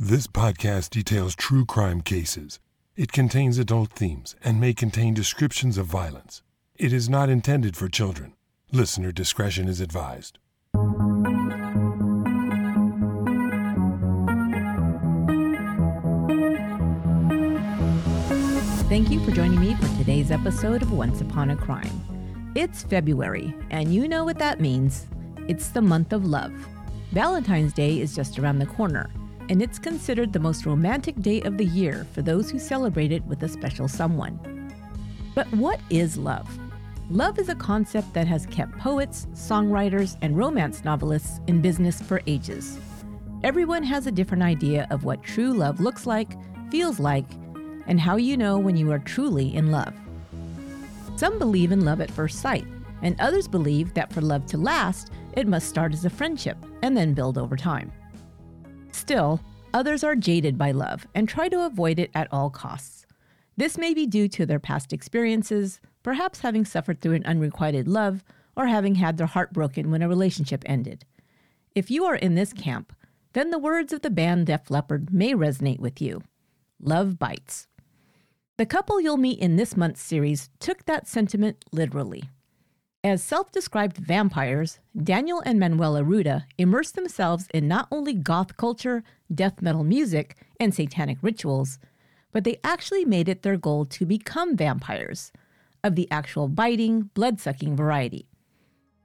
This podcast details true crime cases. It contains adult themes and may contain descriptions of violence. It is not intended for children. Listener discretion is advised. Thank you for joining me for today's episode of Once Upon a Crime. It's February, and you know what that means. It's the month of love. Valentine's Day is just around the corner, and it's considered the most romantic day of the year for those who celebrate it with a special someone. But what is love? Love is a concept that has kept poets, songwriters, and romance novelists in business for ages. Everyone has a different idea of what true love looks like, feels like, and how you know when you are truly in love. Some believe in love at first sight, and others believe that for love to last, it must start as a friendship and then build over time. Still, others are jaded by love and try to avoid it at all costs. This may be due to their past experiences, perhaps having suffered through an unrequited love, or having had their heart broken when a relationship ended. If you are in this camp, then the words of the band Def Leppard may resonate with you. Love bites. The couple you'll meet in this month's series took that sentiment literally. As self described vampires, Daniel and Manuela Ruda immersed themselves in not only goth culture, death metal music, and satanic rituals, but they actually made it their goal to become vampires, of the actual biting, blood sucking variety.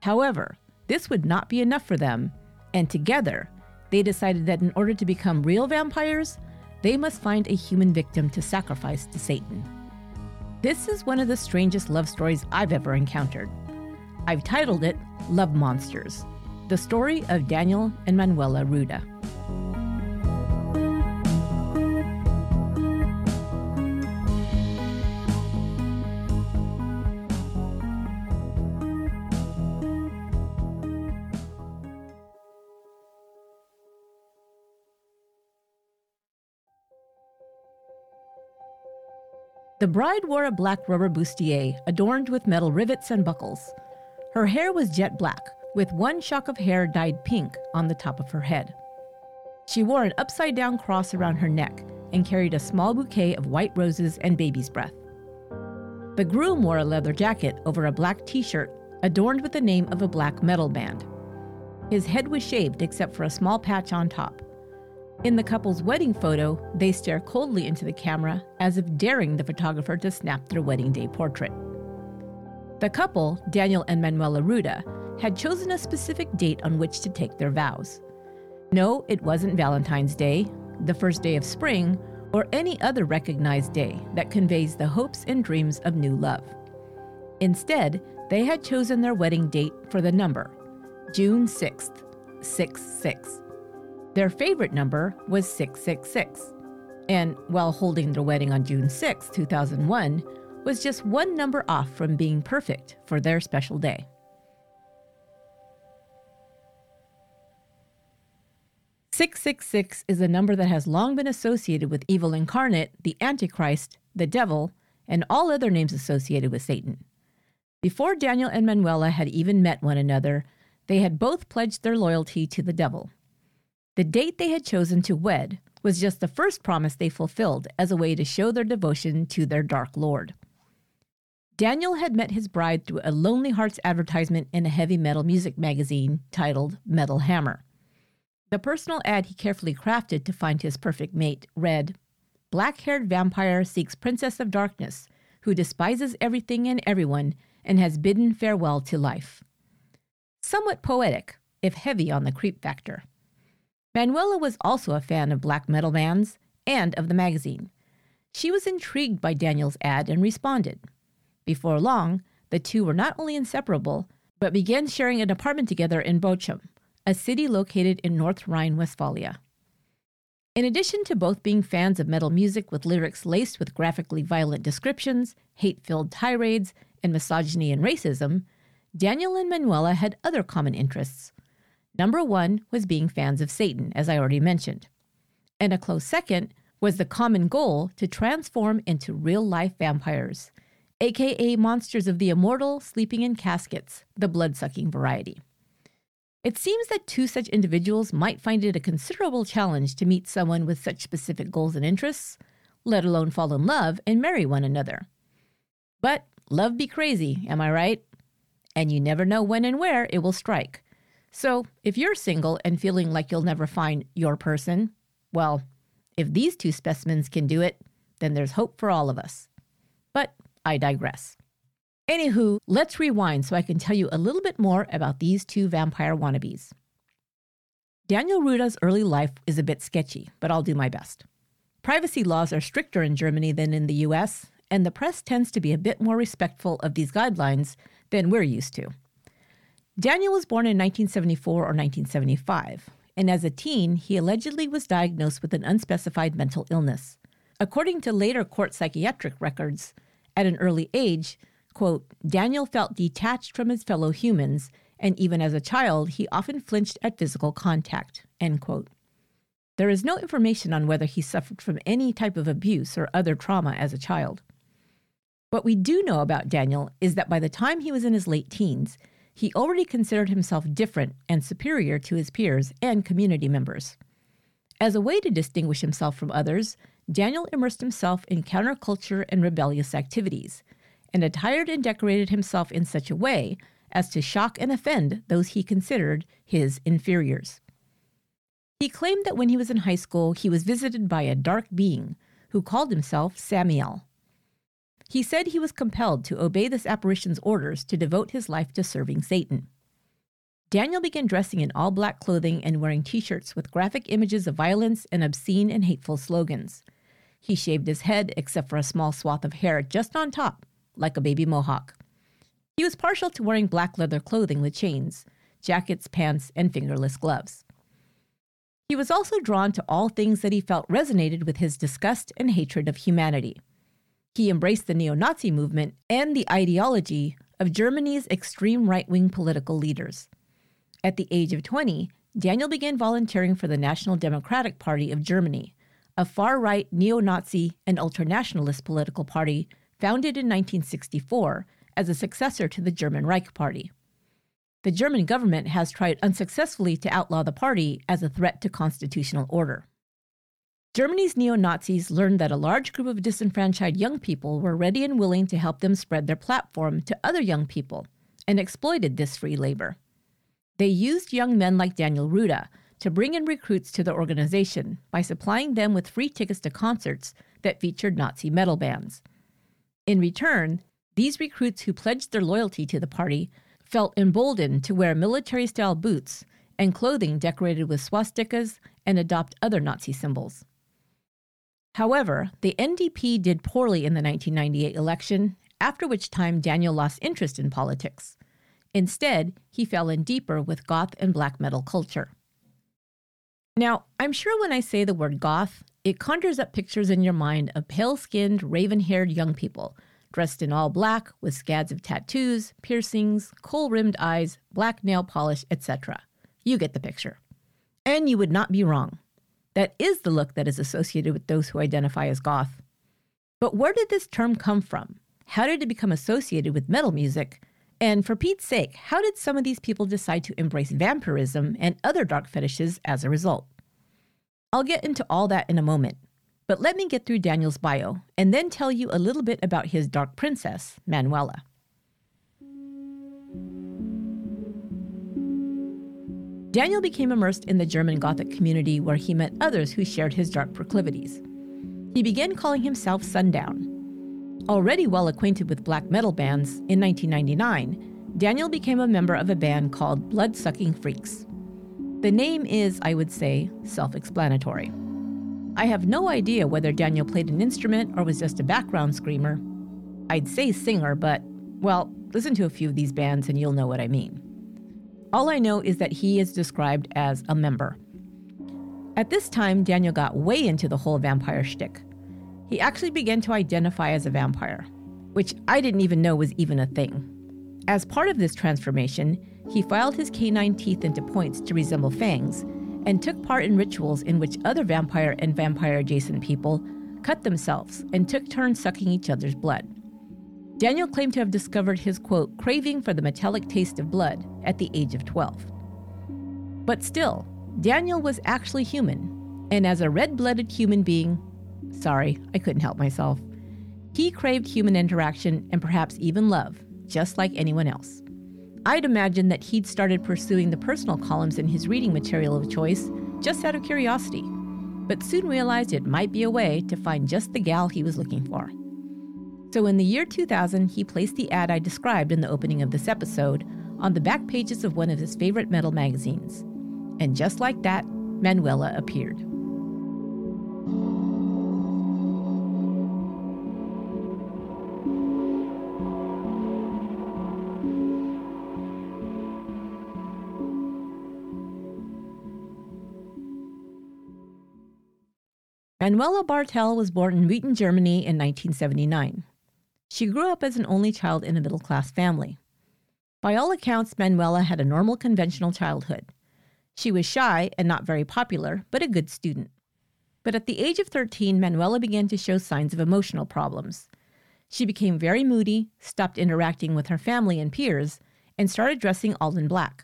However, this would not be enough for them, and together, they decided that in order to become real vampires, they must find a human victim to sacrifice to Satan. This is one of the strangest love stories I've ever encountered. I've titled it Love Monsters The Story of Daniel and Manuela Ruda. The bride wore a black rubber bustier adorned with metal rivets and buckles. Her hair was jet black, with one shock of hair dyed pink on the top of her head. She wore an upside down cross around her neck and carried a small bouquet of white roses and baby's breath. The groom wore a leather jacket over a black t shirt adorned with the name of a black metal band. His head was shaved except for a small patch on top. In the couple's wedding photo, they stare coldly into the camera as if daring the photographer to snap their wedding day portrait. The couple, Daniel and Manuela Ruda, had chosen a specific date on which to take their vows. No, it wasn't Valentine's Day, the first day of spring, or any other recognized day that conveys the hopes and dreams of new love. Instead, they had chosen their wedding date for the number June 6th, 6 6. Their favorite number was 666. And while holding their wedding on June 6, 2001, was just one number off from being perfect for their special day. Six six six is a number that has long been associated with evil incarnate, the Antichrist, the devil, and all other names associated with Satan. Before Daniel and Manuela had even met one another, they had both pledged their loyalty to the devil. The date they had chosen to wed was just the first promise they fulfilled as a way to show their devotion to their dark lord. Daniel had met his bride through a Lonely Hearts advertisement in a heavy metal music magazine titled Metal Hammer. The personal ad he carefully crafted to find his perfect mate read Black haired vampire seeks Princess of Darkness, who despises everything and everyone and has bidden farewell to life. Somewhat poetic, if heavy on the creep factor. Manuela was also a fan of black metal bands and of the magazine. She was intrigued by Daniel's ad and responded. Before long, the two were not only inseparable, but began sharing an apartment together in Bochum, a city located in North Rhine Westphalia. In addition to both being fans of metal music with lyrics laced with graphically violent descriptions, hate filled tirades, and misogyny and racism, Daniel and Manuela had other common interests Number one was being fans of Satan, as I already mentioned. And a close second was the common goal to transform into real life vampires, aka monsters of the immortal sleeping in caskets, the blood sucking variety. It seems that two such individuals might find it a considerable challenge to meet someone with such specific goals and interests, let alone fall in love and marry one another. But love be crazy, am I right? And you never know when and where it will strike. So if you're single and feeling like you'll never find your person, well, if these two specimens can do it, then there's hope for all of us. But I digress. Anywho, let's rewind so I can tell you a little bit more about these two vampire wannabes. Daniel Ruda's early life is a bit sketchy, but I'll do my best. Privacy laws are stricter in Germany than in the US, and the press tends to be a bit more respectful of these guidelines than we're used to. Daniel was born in 1974 or 1975, and as a teen, he allegedly was diagnosed with an unspecified mental illness. According to later court psychiatric records, at an early age, quote, Daniel felt detached from his fellow humans, and even as a child, he often flinched at physical contact, end quote. There is no information on whether he suffered from any type of abuse or other trauma as a child. What we do know about Daniel is that by the time he was in his late teens, he already considered himself different and superior to his peers and community members. As a way to distinguish himself from others, Daniel immersed himself in counterculture and rebellious activities, and attired and decorated himself in such a way as to shock and offend those he considered his inferiors. He claimed that when he was in high school, he was visited by a dark being who called himself Samuel. He said he was compelled to obey this apparition's orders to devote his life to serving Satan. Daniel began dressing in all black clothing and wearing t shirts with graphic images of violence and obscene and hateful slogans. He shaved his head except for a small swath of hair just on top, like a baby mohawk. He was partial to wearing black leather clothing with chains, jackets, pants, and fingerless gloves. He was also drawn to all things that he felt resonated with his disgust and hatred of humanity. He embraced the neo Nazi movement and the ideology of Germany's extreme right wing political leaders. At the age of 20, Daniel began volunteering for the National Democratic Party of Germany, a far right neo Nazi and ultranationalist political party founded in 1964 as a successor to the German Reich Party. The German government has tried unsuccessfully to outlaw the party as a threat to constitutional order. Germany's neo Nazis learned that a large group of disenfranchised young people were ready and willing to help them spread their platform to other young people and exploited this free labor. They used young men like Daniel Ruda to bring in recruits to the organization by supplying them with free tickets to concerts that featured Nazi metal bands. In return, these recruits who pledged their loyalty to the party felt emboldened to wear military style boots and clothing decorated with swastikas and adopt other Nazi symbols. However, the NDP did poorly in the 1998 election, after which time Daniel lost interest in politics. Instead, he fell in deeper with goth and black metal culture. Now, I'm sure when I say the word goth, it conjures up pictures in your mind of pale skinned, raven haired young people, dressed in all black with scads of tattoos, piercings, kohl rimmed eyes, black nail polish, etc. You get the picture. And you would not be wrong. That is the look that is associated with those who identify as goth. But where did this term come from? How did it become associated with metal music? And for Pete's sake, how did some of these people decide to embrace vampirism and other dark fetishes as a result? I'll get into all that in a moment, but let me get through Daniel's bio and then tell you a little bit about his dark princess, Manuela. Daniel became immersed in the German Gothic community where he met others who shared his dark proclivities. He began calling himself Sundown. Already well acquainted with black metal bands, in 1999, Daniel became a member of a band called Bloodsucking Freaks. The name is, I would say, self explanatory. I have no idea whether Daniel played an instrument or was just a background screamer. I'd say singer, but, well, listen to a few of these bands and you'll know what I mean. All I know is that he is described as a member. At this time, Daniel got way into the whole vampire shtick. He actually began to identify as a vampire, which I didn't even know was even a thing. As part of this transformation, he filed his canine teeth into points to resemble fangs and took part in rituals in which other vampire and vampire adjacent people cut themselves and took turns sucking each other's blood. Daniel claimed to have discovered his quote, craving for the metallic taste of blood at the age of 12. But still, Daniel was actually human, and as a red blooded human being, sorry, I couldn't help myself, he craved human interaction and perhaps even love, just like anyone else. I'd imagine that he'd started pursuing the personal columns in his reading material of choice just out of curiosity, but soon realized it might be a way to find just the gal he was looking for. So in the year 2000, he placed the ad I described in the opening of this episode on the back pages of one of his favorite metal magazines. And just like that, Manuela appeared. Manuela Bartel was born in Witten, Germany in 1979. She grew up as an only child in a middle class family. By all accounts, Manuela had a normal conventional childhood. She was shy and not very popular, but a good student. But at the age of 13, Manuela began to show signs of emotional problems. She became very moody, stopped interacting with her family and peers, and started dressing all in black.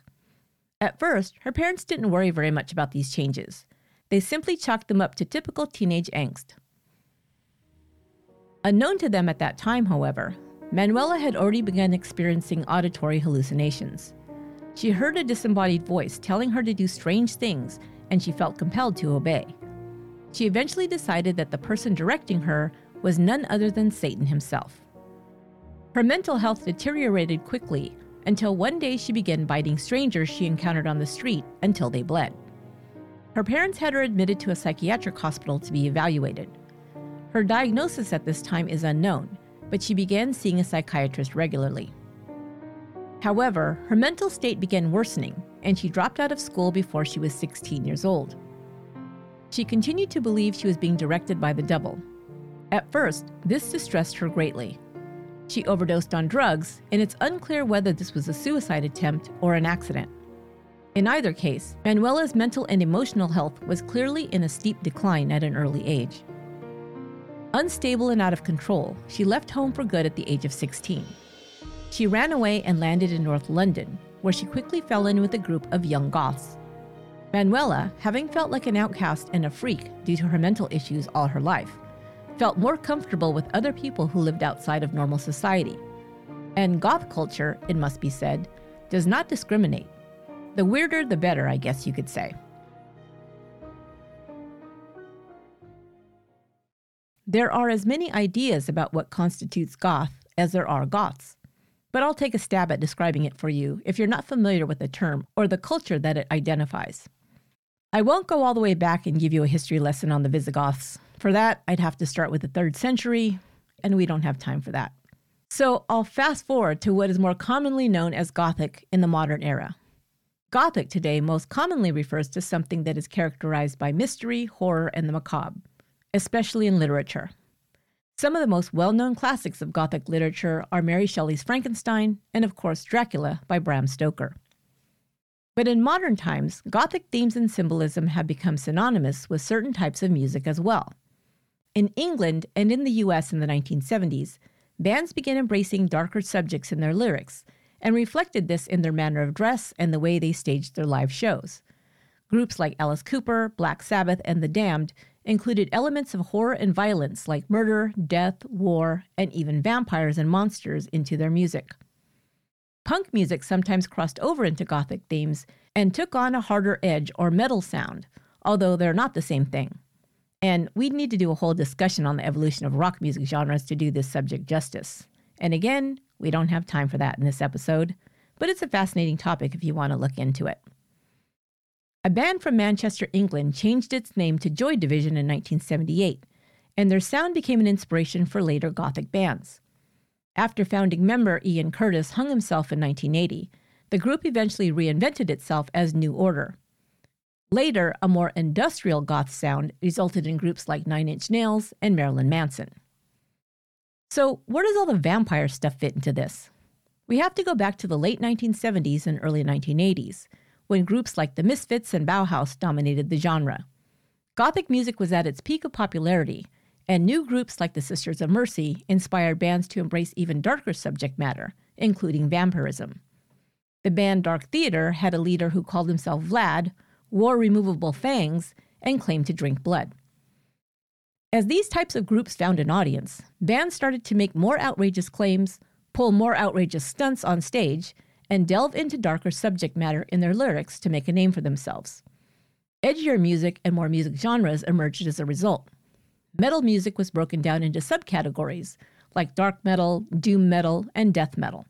At first, her parents didn't worry very much about these changes. They simply chalked them up to typical teenage angst. Unknown to them at that time, however, Manuela had already begun experiencing auditory hallucinations. She heard a disembodied voice telling her to do strange things, and she felt compelled to obey. She eventually decided that the person directing her was none other than Satan himself. Her mental health deteriorated quickly until one day she began biting strangers she encountered on the street until they bled. Her parents had her admitted to a psychiatric hospital to be evaluated. Her diagnosis at this time is unknown, but she began seeing a psychiatrist regularly. However, her mental state began worsening, and she dropped out of school before she was 16 years old. She continued to believe she was being directed by the devil. At first, this distressed her greatly. She overdosed on drugs, and it's unclear whether this was a suicide attempt or an accident. In either case, Manuela's mental and emotional health was clearly in a steep decline at an early age. Unstable and out of control, she left home for good at the age of 16. She ran away and landed in North London, where she quickly fell in with a group of young goths. Manuela, having felt like an outcast and a freak due to her mental issues all her life, felt more comfortable with other people who lived outside of normal society. And goth culture, it must be said, does not discriminate. The weirder, the better, I guess you could say. There are as many ideas about what constitutes goth as there are goths. But I'll take a stab at describing it for you if you're not familiar with the term or the culture that it identifies. I won't go all the way back and give you a history lesson on the Visigoths. For that, I'd have to start with the third century, and we don't have time for that. So I'll fast forward to what is more commonly known as Gothic in the modern era. Gothic today most commonly refers to something that is characterized by mystery, horror, and the macabre, especially in literature. Some of the most well known classics of Gothic literature are Mary Shelley's Frankenstein and, of course, Dracula by Bram Stoker. But in modern times, Gothic themes and symbolism have become synonymous with certain types of music as well. In England and in the US in the 1970s, bands began embracing darker subjects in their lyrics and reflected this in their manner of dress and the way they staged their live shows. Groups like Alice Cooper, Black Sabbath, and The Damned included elements of horror and violence like murder, death, war, and even vampires and monsters into their music. Punk music sometimes crossed over into Gothic themes and took on a harder edge or metal sound, although they're not the same thing. And we'd need to do a whole discussion on the evolution of rock music genres to do this subject justice. And again, we don't have time for that in this episode, but it's a fascinating topic if you want to look into it. A band from Manchester, England changed its name to Joy Division in 1978, and their sound became an inspiration for later Gothic bands. After founding member Ian Curtis hung himself in 1980, the group eventually reinvented itself as New Order. Later, a more industrial goth sound resulted in groups like Nine Inch Nails and Marilyn Manson. So, where does all the vampire stuff fit into this? We have to go back to the late 1970s and early 1980s, when groups like the Misfits and Bauhaus dominated the genre. Gothic music was at its peak of popularity, and new groups like the Sisters of Mercy inspired bands to embrace even darker subject matter, including vampirism. The band Dark Theater had a leader who called himself Vlad, wore removable fangs, and claimed to drink blood. As these types of groups found an audience, bands started to make more outrageous claims, pull more outrageous stunts on stage, and delve into darker subject matter in their lyrics to make a name for themselves. Edgier music and more music genres emerged as a result. Metal music was broken down into subcategories like dark metal, doom metal, and death metal.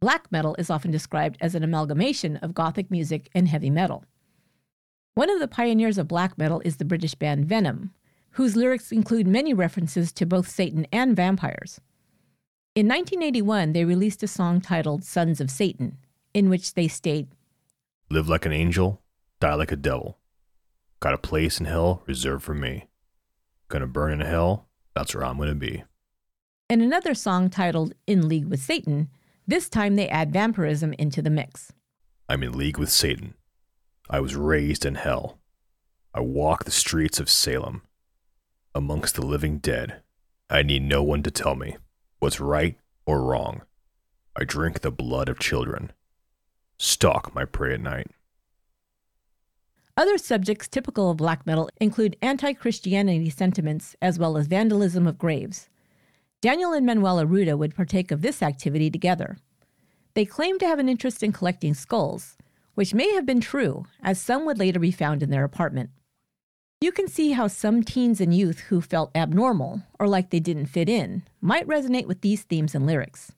Black metal is often described as an amalgamation of gothic music and heavy metal. One of the pioneers of black metal is the British band Venom, whose lyrics include many references to both Satan and vampires. In 1981, they released a song titled Sons of Satan, in which they state Live like an angel, die like a devil. Got a place in hell reserved for me. Gonna burn in hell, that's where I'm gonna be. In another song titled In League with Satan, this time they add vampirism into the mix. I'm in league with Satan. I was raised in hell. I walk the streets of Salem. Amongst the living dead, I need no one to tell me what's right or wrong. I drink the blood of children. Stalk my prey at night. Other subjects typical of black metal include anti Christianity sentiments as well as vandalism of graves. Daniel and Manuela Ruda would partake of this activity together. They claimed to have an interest in collecting skulls, which may have been true, as some would later be found in their apartment. You can see how some teens and youth who felt abnormal or like they didn't fit in might resonate with these themes and lyrics.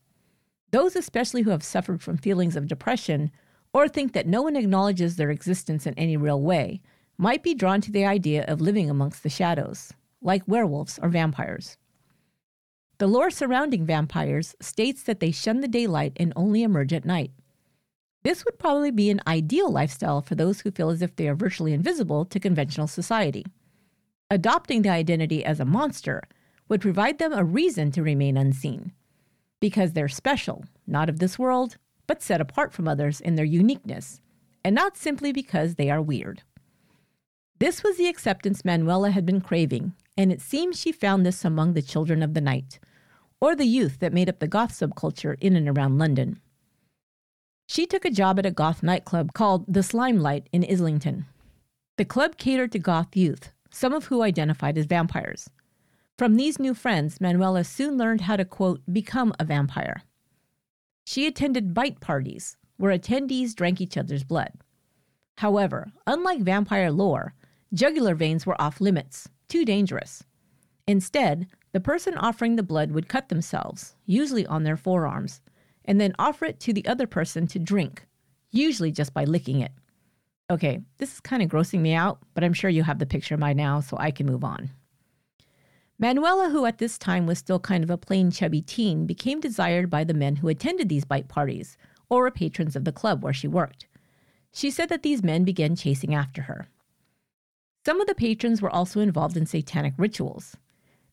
Those, especially who have suffered from feelings of depression or think that no one acknowledges their existence in any real way, might be drawn to the idea of living amongst the shadows, like werewolves or vampires. The lore surrounding vampires states that they shun the daylight and only emerge at night. This would probably be an ideal lifestyle for those who feel as if they are virtually invisible to conventional society. Adopting the identity as a monster would provide them a reason to remain unseen. Because they're special, not of this world, but set apart from others in their uniqueness, and not simply because they are weird. This was the acceptance Manuela had been craving, and it seems she found this among the children of the night, or the youth that made up the goth subculture in and around London. She took a job at a goth nightclub called the Slimelight in Islington. The club catered to goth youth, some of who identified as vampires. From these new friends, Manuela soon learned how to, quote, become a vampire. She attended bite parties, where attendees drank each other's blood. However, unlike vampire lore, jugular veins were off limits, too dangerous. Instead, the person offering the blood would cut themselves, usually on their forearms, and then offer it to the other person to drink, usually just by licking it. Okay, this is kind of grossing me out, but I'm sure you have the picture by now, so I can move on. Manuela, who at this time was still kind of a plain chubby teen, became desired by the men who attended these bite parties or were patrons of the club where she worked. She said that these men began chasing after her. Some of the patrons were also involved in satanic rituals.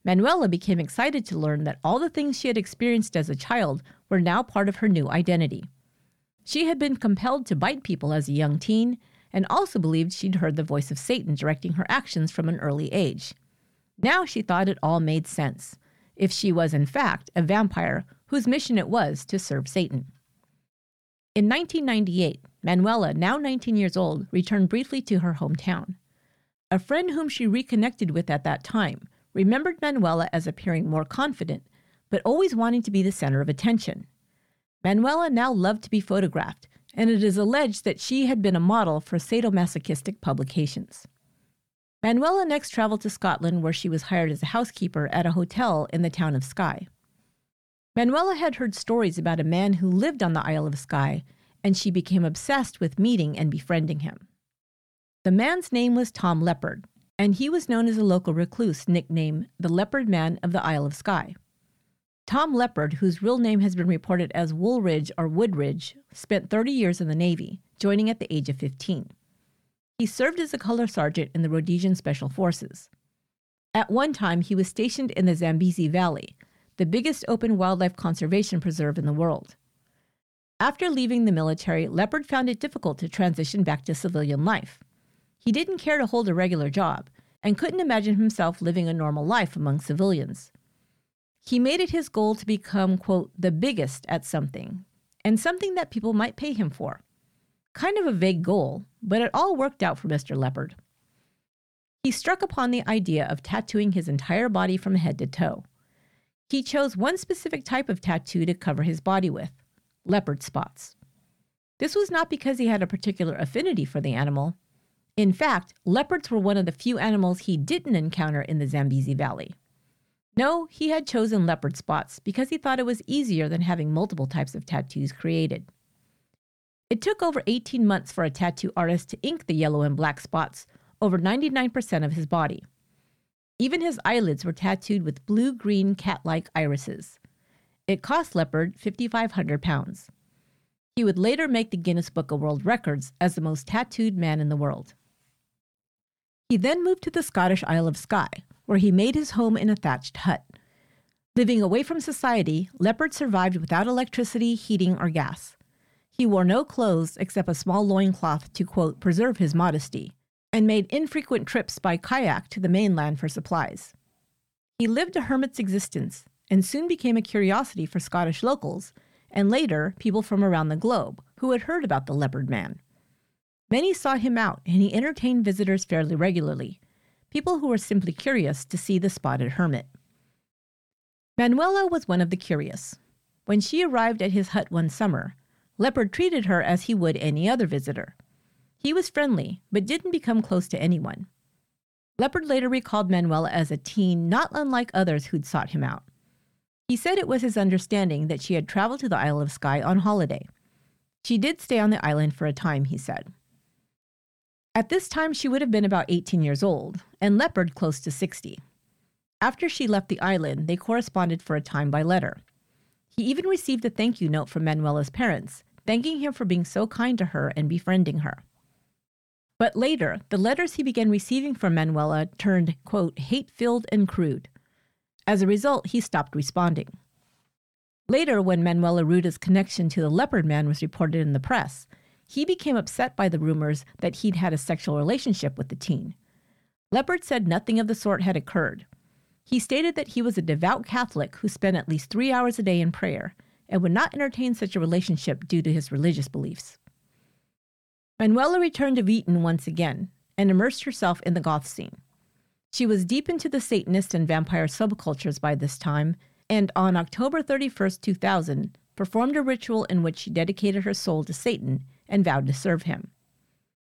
Manuela became excited to learn that all the things she had experienced as a child were now part of her new identity. She had been compelled to bite people as a young teen and also believed she'd heard the voice of Satan directing her actions from an early age. Now she thought it all made sense, if she was in fact a vampire whose mission it was to serve Satan. In 1998, Manuela, now 19 years old, returned briefly to her hometown. A friend whom she reconnected with at that time remembered Manuela as appearing more confident, but always wanting to be the center of attention. Manuela now loved to be photographed, and it is alleged that she had been a model for sadomasochistic publications. Manuela next traveled to Scotland, where she was hired as a housekeeper at a hotel in the town of Skye. Manuela had heard stories about a man who lived on the Isle of Skye, and she became obsessed with meeting and befriending him. The man's name was Tom Leppard, and he was known as a local recluse nicknamed the Leopard Man of the Isle of Skye. Tom Leppard, whose real name has been reported as Woolridge or Woodridge, spent 30 years in the Navy, joining at the age of 15. He served as a color sergeant in the Rhodesian Special Forces. At one time, he was stationed in the Zambezi Valley, the biggest open wildlife conservation preserve in the world. After leaving the military, Leppard found it difficult to transition back to civilian life. He didn't care to hold a regular job and couldn't imagine himself living a normal life among civilians. He made it his goal to become, quote, the biggest at something, and something that people might pay him for. Kind of a vague goal, but it all worked out for Mr. Leppard. He struck upon the idea of tattooing his entire body from head to toe. He chose one specific type of tattoo to cover his body with leopard spots. This was not because he had a particular affinity for the animal. In fact, leopards were one of the few animals he didn't encounter in the Zambezi Valley. No, he had chosen leopard spots because he thought it was easier than having multiple types of tattoos created. It took over 18 months for a tattoo artist to ink the yellow and black spots over 99% of his body. Even his eyelids were tattooed with blue green cat like irises. It cost Leppard 5,500 pounds. He would later make the Guinness Book of World Records as the most tattooed man in the world. He then moved to the Scottish Isle of Skye, where he made his home in a thatched hut. Living away from society, Leppard survived without electricity, heating, or gas. He wore no clothes except a small loincloth to, quote, preserve his modesty, and made infrequent trips by kayak to the mainland for supplies. He lived a hermit's existence and soon became a curiosity for Scottish locals and later people from around the globe who had heard about the leopard man. Many sought him out and he entertained visitors fairly regularly, people who were simply curious to see the spotted hermit. Manuela was one of the curious. When she arrived at his hut one summer, Leppard treated her as he would any other visitor. He was friendly, but didn't become close to anyone. Leppard later recalled Manuela as a teen not unlike others who'd sought him out. He said it was his understanding that she had traveled to the Isle of Skye on holiday. She did stay on the island for a time, he said. At this time, she would have been about 18 years old, and Leppard close to 60. After she left the island, they corresponded for a time by letter. He even received a thank you note from Manuela's parents, thanking him for being so kind to her and befriending her. But later, the letters he began receiving from Manuela turned, quote, hate filled and crude. As a result, he stopped responding. Later, when Manuela Ruda's connection to the leopard man was reported in the press, he became upset by the rumors that he'd had a sexual relationship with the teen. Leppard said nothing of the sort had occurred. He stated that he was a devout Catholic who spent at least three hours a day in prayer and would not entertain such a relationship due to his religious beliefs. Manuela returned to Witten once again and immersed herself in the goth scene. She was deep into the Satanist and vampire subcultures by this time, and on October 31, 2000, performed a ritual in which she dedicated her soul to Satan and vowed to serve him.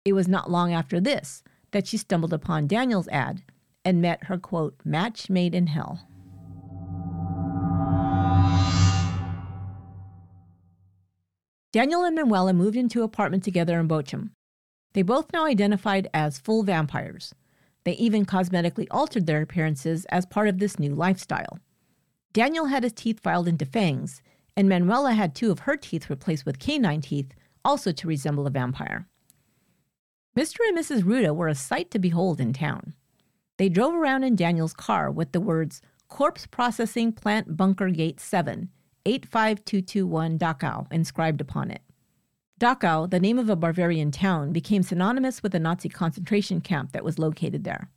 It was not long after this that she stumbled upon Daniel's ad and met her quote, match made in hell. Daniel and Manuela moved into an apartment together in Bochum. They both now identified as full vampires. They even cosmetically altered their appearances as part of this new lifestyle. Daniel had his teeth filed into fangs, and Manuela had two of her teeth replaced with canine teeth also to resemble a vampire. Mr. and Mrs. Ruda were a sight to behold in town. They drove around in Daniel's car with the words Corpse Processing Plant Bunker Gate 7, 85221 Dachau inscribed upon it. Dachau, the name of a Bavarian town, became synonymous with the Nazi concentration camp that was located there.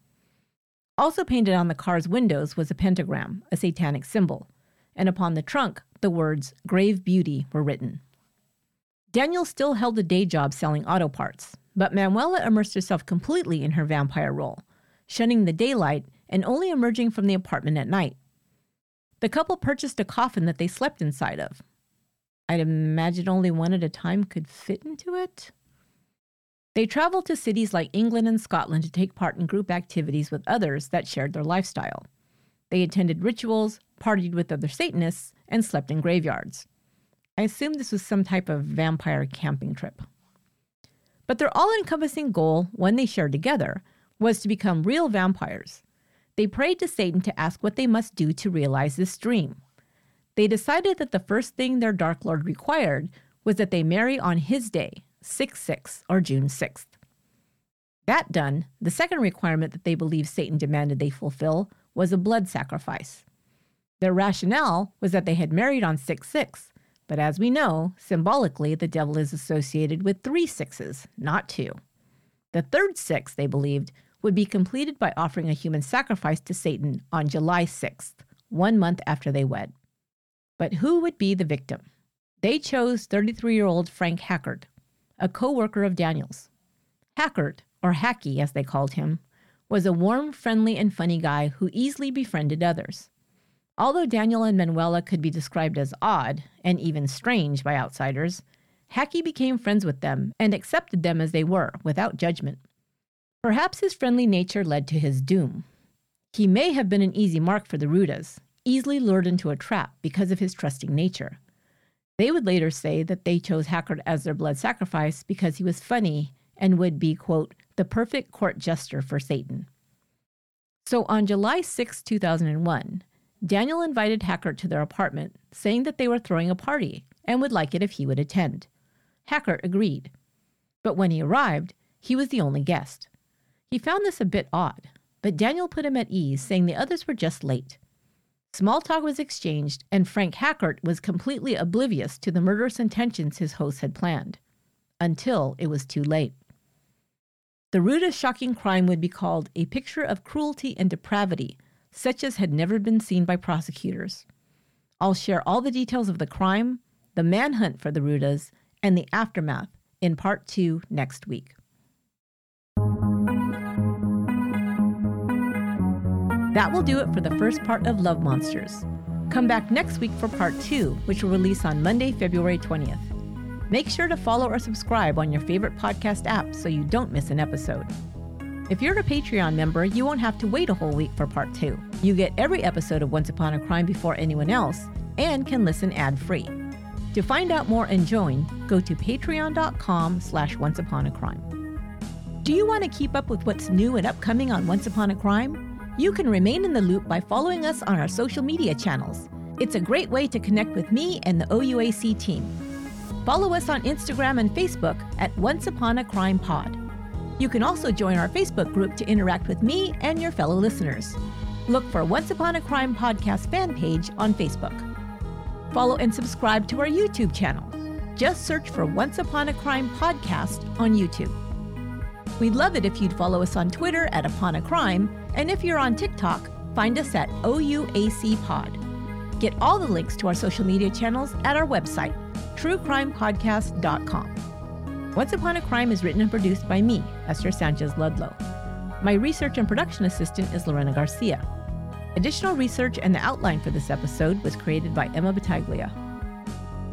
Also painted on the car's windows was a pentagram, a satanic symbol, and upon the trunk, the words Grave Beauty were written. Daniel still held a day job selling auto parts, but Manuela immersed herself completely in her vampire role, shunning the daylight and only emerging from the apartment at night. The couple purchased a coffin that they slept inside of. I'd imagine only one at a time could fit into it. They traveled to cities like England and Scotland to take part in group activities with others that shared their lifestyle. They attended rituals, partied with other Satanists, and slept in graveyards. I assume this was some type of vampire camping trip. But their all encompassing goal, one they shared together, was to become real vampires. They prayed to Satan to ask what they must do to realize this dream. They decided that the first thing their Dark Lord required was that they marry on his day, 6 6 or June 6th. That done, the second requirement that they believed Satan demanded they fulfill was a blood sacrifice. Their rationale was that they had married on 6 6, but as we know, symbolically, the devil is associated with three sixes, not two. The third six, they believed, would be completed by offering a human sacrifice to Satan on July 6th, one month after they wed. But who would be the victim? They chose 33 year old Frank Hackert, a co worker of Daniel's. Hackert, or Hacky as they called him, was a warm, friendly, and funny guy who easily befriended others. Although Daniel and Manuela could be described as odd and even strange by outsiders, Hacky became friends with them and accepted them as they were without judgment. Perhaps his friendly nature led to his doom. He may have been an easy mark for the Rudas, easily lured into a trap because of his trusting nature. They would later say that they chose Hackert as their blood sacrifice because he was funny and would be, quote, the perfect court jester for Satan. So on July 6, 2001, Daniel invited Hackert to their apartment, saying that they were throwing a party and would like it if he would attend. Hackert agreed. But when he arrived, he was the only guest. He found this a bit odd, but Daniel put him at ease, saying the others were just late. Small talk was exchanged, and Frank Hackert was completely oblivious to the murderous intentions his hosts had planned. Until it was too late. The Rudas' shocking crime would be called a picture of cruelty and depravity, such as had never been seen by prosecutors. I'll share all the details of the crime, the manhunt for the Rudas, and the aftermath in part two next week. That will do it for the first part of Love Monsters. Come back next week for part two, which will release on Monday, February 20th. Make sure to follow or subscribe on your favorite podcast app so you don't miss an episode. If you're a Patreon member, you won't have to wait a whole week for part two. You get every episode of Once Upon a Crime before anyone else and can listen ad-free. To find out more and join, go to patreon.com slash onceupon-a-crime. Do you want to keep up with what's new and upcoming on Once Upon a Crime? You can remain in the loop by following us on our social media channels. It's a great way to connect with me and the OUAC team. Follow us on Instagram and Facebook at Once Upon a Crime Pod. You can also join our Facebook group to interact with me and your fellow listeners. Look for Once Upon a Crime Podcast fan page on Facebook. Follow and subscribe to our YouTube channel. Just search for Once Upon a Crime Podcast on YouTube. We'd love it if you'd follow us on Twitter at Upon a Crime, and if you're on TikTok, find us at OUAC Pod. Get all the links to our social media channels at our website, truecrimepodcast.com. Once Upon a Crime is written and produced by me, Esther Sanchez Ludlow. My research and production assistant is Lorena Garcia. Additional research and the outline for this episode was created by Emma Battaglia.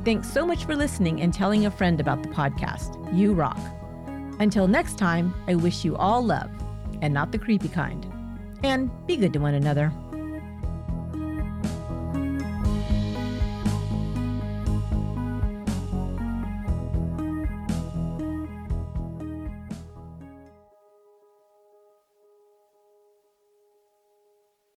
Thanks so much for listening and telling a friend about the podcast. You rock. Until next time, I wish you all love, and not the creepy kind. And be good to one another.